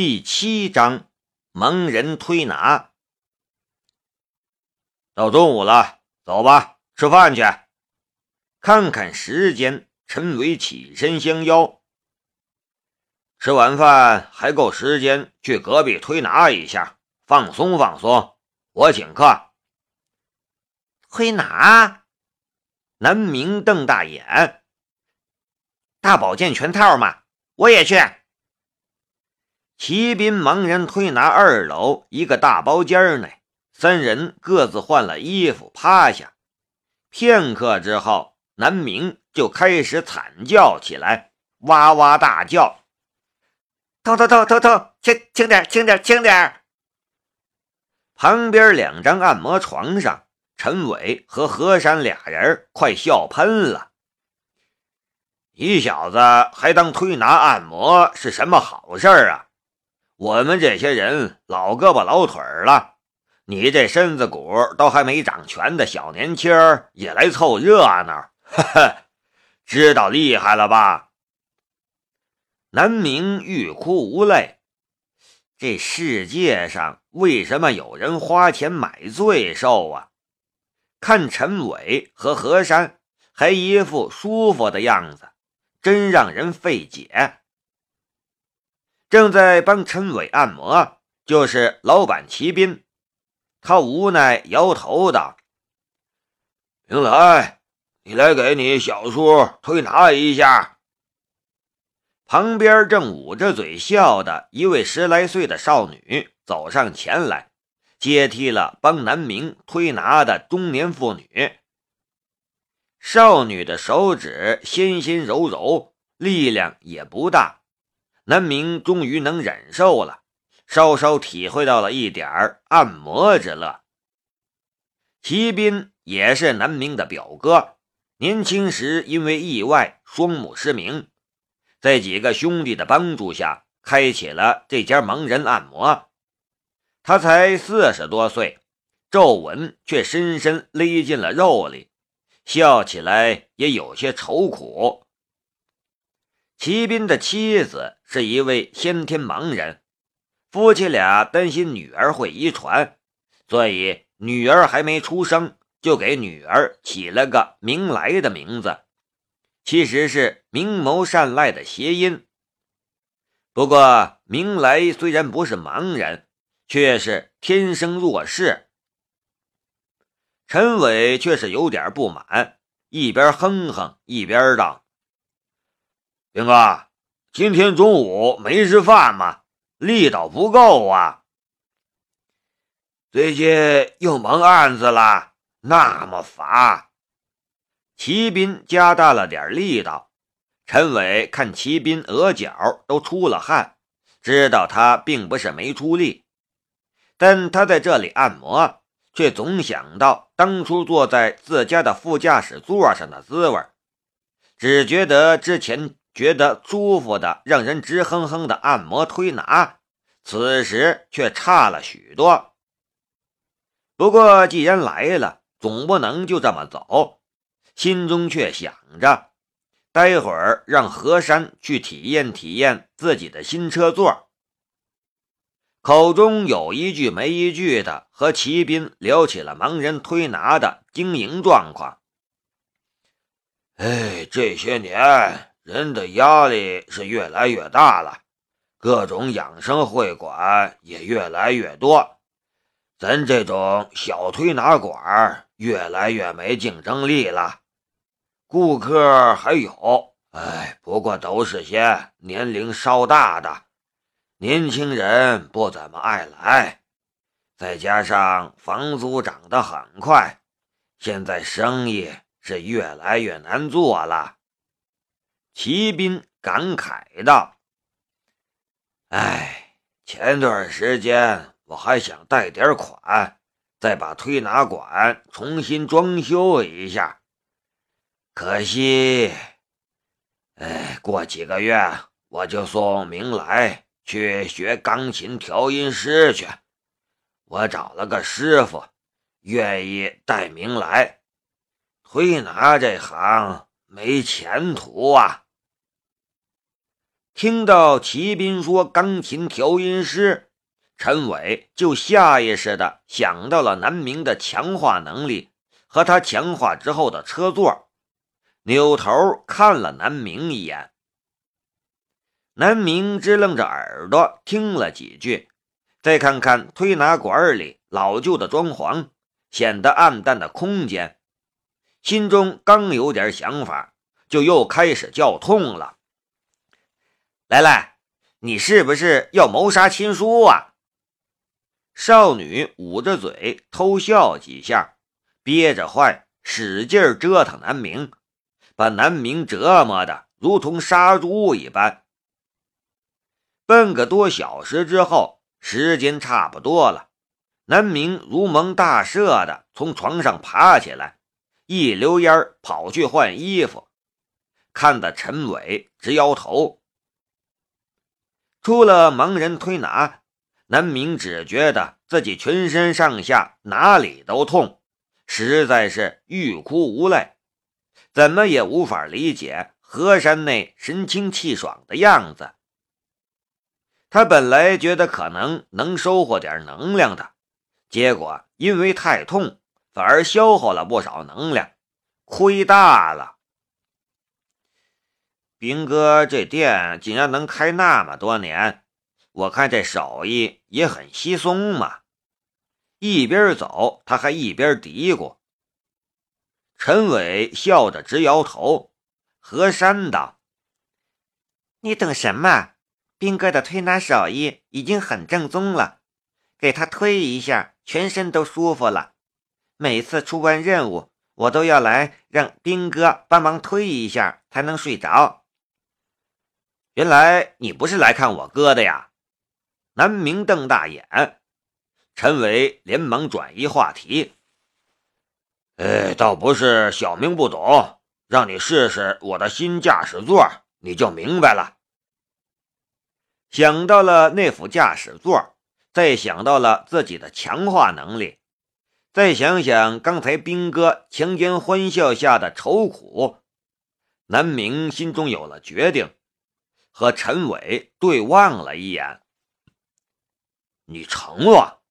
第七章蒙人推拿。到中午了，走吧，吃饭去。看看时间，陈伟起身相邀。吃完饭还够时间去隔壁推拿一下，放松放松。我请客。推拿？南明瞪大眼。大保健全套嘛？我也去。骑兵盲人推拿二楼一个大包间内，三人各自换了衣服，趴下。片刻之后，南明就开始惨叫起来，哇哇大叫：“痛痛痛痛痛！轻轻点，轻点，轻点！”旁边两张按摩床上，陈伟和何山俩人快笑喷了。你小子还当推拿按摩是什么好事啊？我们这些人老胳膊老腿了，你这身子骨都还没长全的小年轻儿也来凑热闹，哈哈，知道厉害了吧？南明欲哭无泪。这世界上为什么有人花钱买罪受啊？看陈伟和何山还一副舒服的样子，真让人费解。正在帮陈伟按摩，就是老板齐斌，他无奈摇头道：“明来，你来给你小叔推拿一下。”旁边正捂着嘴笑的一位十来岁的少女走上前来，接替了帮南明推拿的中年妇女。少女的手指纤纤柔柔，力量也不大。南明终于能忍受了，稍稍体会到了一点按摩之乐。齐斌也是南明的表哥，年轻时因为意外双目失明，在几个兄弟的帮助下，开启了这家盲人按摩。他才四十多岁，皱纹却深深勒进了肉里，笑起来也有些愁苦。齐斌的妻子是一位先天盲人，夫妻俩担心女儿会遗传，所以女儿还没出生就给女儿起了个明来的名字，其实是明眸善睐的谐音。不过明来虽然不是盲人，却是天生弱视。陈伟却是有点不满，一边哼哼一边道。兵哥，今天中午没吃饭吗？力道不够啊！最近又忙案子了，那么乏。骑兵加大了点力道。陈伟看骑兵额角都出了汗，知道他并不是没出力，但他在这里按摩，却总想到当初坐在自家的副驾驶座上的滋味，只觉得之前。觉得舒服的、让人直哼哼的按摩推拿，此时却差了许多。不过既然来了，总不能就这么走，心中却想着，待会儿让何山去体验体验自己的新车座。口中有一句没一句的和骑兵聊起了盲人推拿的经营状况。哎，这些年。人的压力是越来越大了，各种养生会馆也越来越多，咱这种小推拿馆越来越没竞争力了。顾客还有，哎，不过都是些年龄稍大的，年轻人不怎么爱来。再加上房租涨得很快，现在生意是越来越难做了。骑兵感慨道：“哎，前段时间我还想贷点款，再把推拿馆重新装修一下。可惜，哎，过几个月我就送明来去学钢琴调音师去。我找了个师傅，愿意带明来。推拿这行没前途啊。”听到骑兵说钢琴调音师，陈伟就下意识的想到了南明的强化能力和他强化之后的车座，扭头看了南明一眼。南明支楞着耳朵听了几句，再看看推拿馆里老旧的装潢，显得暗淡的空间，心中刚有点想法，就又开始叫痛了。来来，你是不是要谋杀亲叔啊？少女捂着嘴偷笑几下，憋着坏，使劲折腾南明，把南明折磨的如同杀猪一般。半个多小时之后，时间差不多了，南明如蒙大赦的从床上爬起来，一溜烟跑去换衣服，看得陈伟直摇头。除了盲人推拿，南明只觉得自己全身上下哪里都痛，实在是欲哭无泪，怎么也无法理解河山内神清气爽的样子。他本来觉得可能能收获点能量的，结果因为太痛，反而消耗了不少能量，亏大了。兵哥这店竟然能开那么多年，我看这手艺也很稀松嘛。一边走，他还一边嘀咕。陈伟笑着直摇头。何山道：“你等什么？兵哥的推拿手艺已经很正宗了，给他推一下，全身都舒服了。每次出完任务，我都要来让兵哥帮忙推一下，才能睡着。”原来你不是来看我哥的呀？南明瞪大眼，陈伟连忙转移话题：“哎，倒不是小明不懂，让你试试我的新驾驶座，你就明白了。”想到了那副驾驶座，再想到了自己的强化能力，再想想刚才兵哥强颜欢笑下的愁苦，南明心中有了决定。和陈伟对望了一眼，你成了。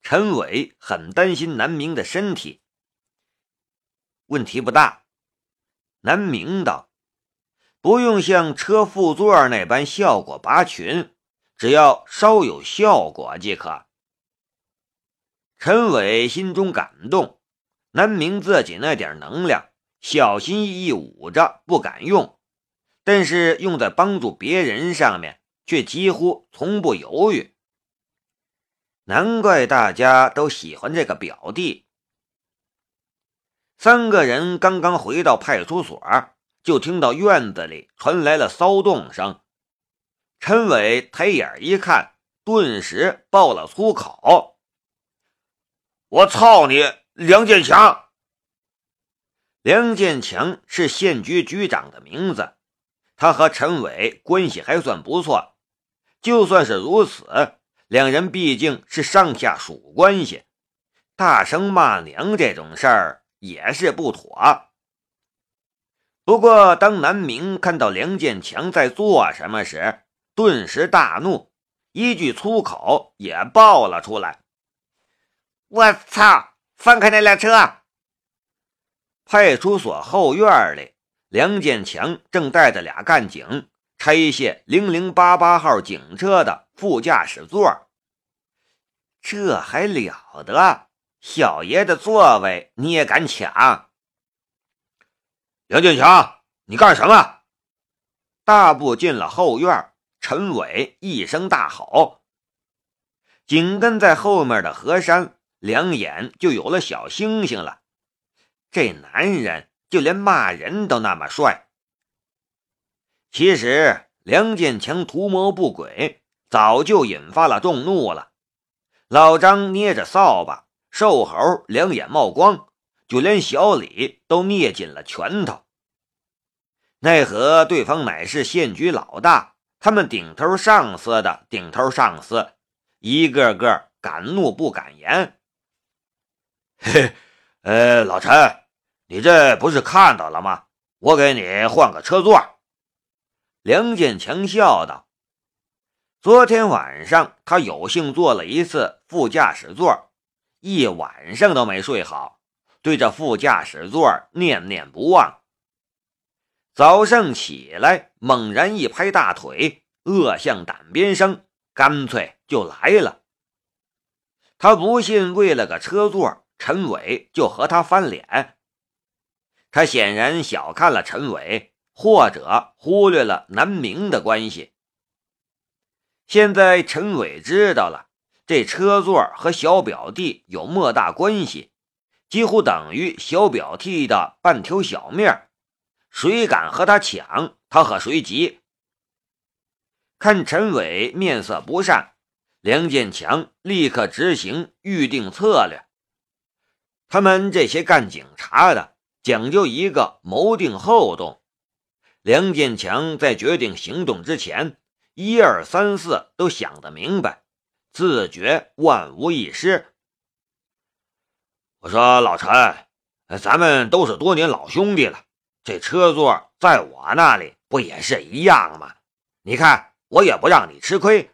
陈伟很担心南明的身体，问题不大。南明道：“不用像车副座那般效果拔群，只要稍有效果即可。”陈伟心中感动，南明自己那点能量，小心翼翼捂着，不敢用。但是用在帮助别人上面，却几乎从不犹豫。难怪大家都喜欢这个表弟。三个人刚刚回到派出所，就听到院子里传来了骚动声。陈伟抬眼一看，顿时爆了粗口：“我操你，梁建强！”梁建强是县局局长的名字。他和陈伟关系还算不错，就算是如此，两人毕竟是上下属关系，大声骂娘这种事儿也是不妥。不过，当南明看到梁建强在做什么时，顿时大怒，一句粗口也爆了出来：“我操！放开那辆车！”派出所后院里。梁建强正带着俩干警拆卸零零八八号警车的副驾驶座，这还了得！小爷的座位你也敢抢？梁建强，你干什么？大步进了后院，陈伟一声大吼，紧跟在后面的何山两眼就有了小星星了。这男人。就连骂人都那么帅。其实梁建强图谋不轨，早就引发了众怒了。老张捏着扫把，瘦猴两眼冒光，就连小李都捏紧了拳头。奈何对方乃是县局老大，他们顶头上司的顶头上司，一个个敢怒不敢言。嘿，呃，老陈。你这不是看到了吗？我给你换个车座。梁建强笑道：“昨天晚上他有幸坐了一次副驾驶座，一晚上都没睡好，对着副驾驶座念念不忘。早上起来，猛然一拍大腿，恶向胆边生，干脆就来了。他不信为了个车座，陈伟就和他翻脸。他显然小看了陈伟。”或者忽略了南明的关系。现在陈伟知道了，这车座和小表弟有莫大关系，几乎等于小表弟的半条小命谁敢和他抢，他和谁急。看陈伟面色不善，梁建强立刻执行预定策略。他们这些干警察的讲究一个谋定后动。梁建强在决定行动之前，一二三四都想得明白，自觉万无一失。我说老陈，咱们都是多年老兄弟了，这车座在我那里不也是一样吗？你看，我也不让你吃亏。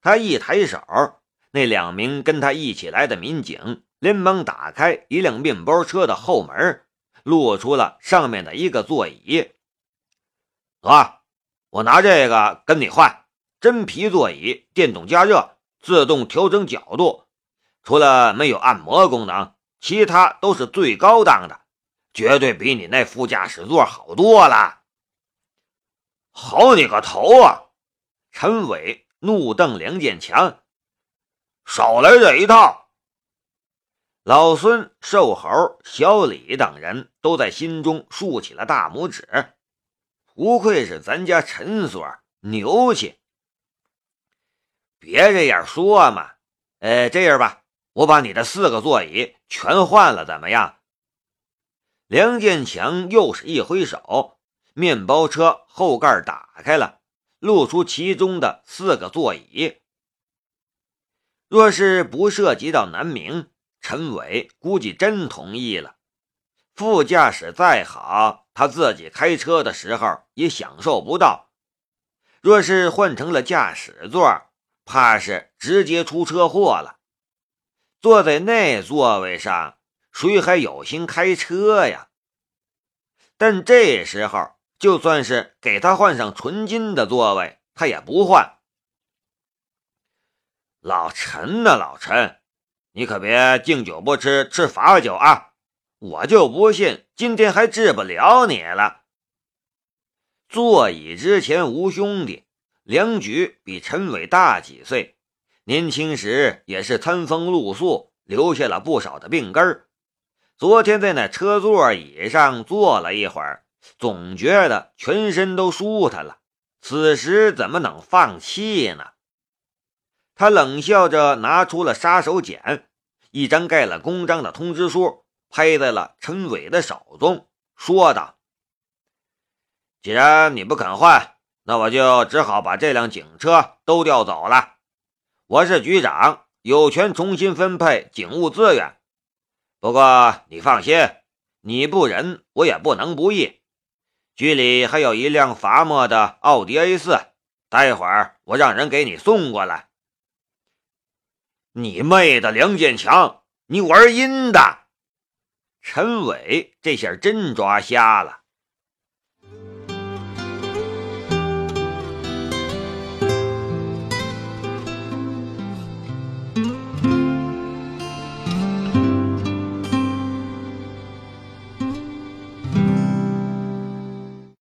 他一抬手，那两名跟他一起来的民警连忙打开一辆面包车的后门，露出了上面的一个座椅。走，我拿这个跟你换，真皮座椅，电动加热，自动调整角度，除了没有按摩功能，其他都是最高档的，绝对比你那副驾驶座好多了。好你个头啊！陈伟怒瞪梁建强，少来这一套！老孙、瘦猴、小李等人都在心中竖起了大拇指。不愧是咱家陈所牛气！别这样说嘛，呃，这样吧，我把你的四个座椅全换了，怎么样？梁建强又是一挥手，面包车后盖打开了，露出其中的四个座椅。若是不涉及到南明，陈伟估计真同意了。副驾驶再好，他自己开车的时候也享受不到。若是换成了驾驶座，怕是直接出车祸了。坐在那座位上，谁还有心开车呀？但这时候，就算是给他换上纯金的座位，他也不换。老陈呐，老陈，你可别敬酒不吃吃罚酒啊！我就不信今天还治不了你了。座椅之前无兄弟，梁举比陈伟大几岁，年轻时也是餐风露宿，留下了不少的病根儿昨天在那车座椅上坐了一会儿，总觉得全身都舒坦了。此时怎么能放弃呢？他冷笑着拿出了杀手锏，一张盖了公章的通知书。拍在了陈伟的手中，说道：“既然你不肯换，那我就只好把这辆警车都调走了。我是局长，有权重新分配警务资源。不过你放心，你不仁，我也不能不义。局里还有一辆罚没的奥迪 A 四，待会儿我让人给你送过来。”你妹的，梁建强，你玩阴的！陈伟这下真抓瞎了。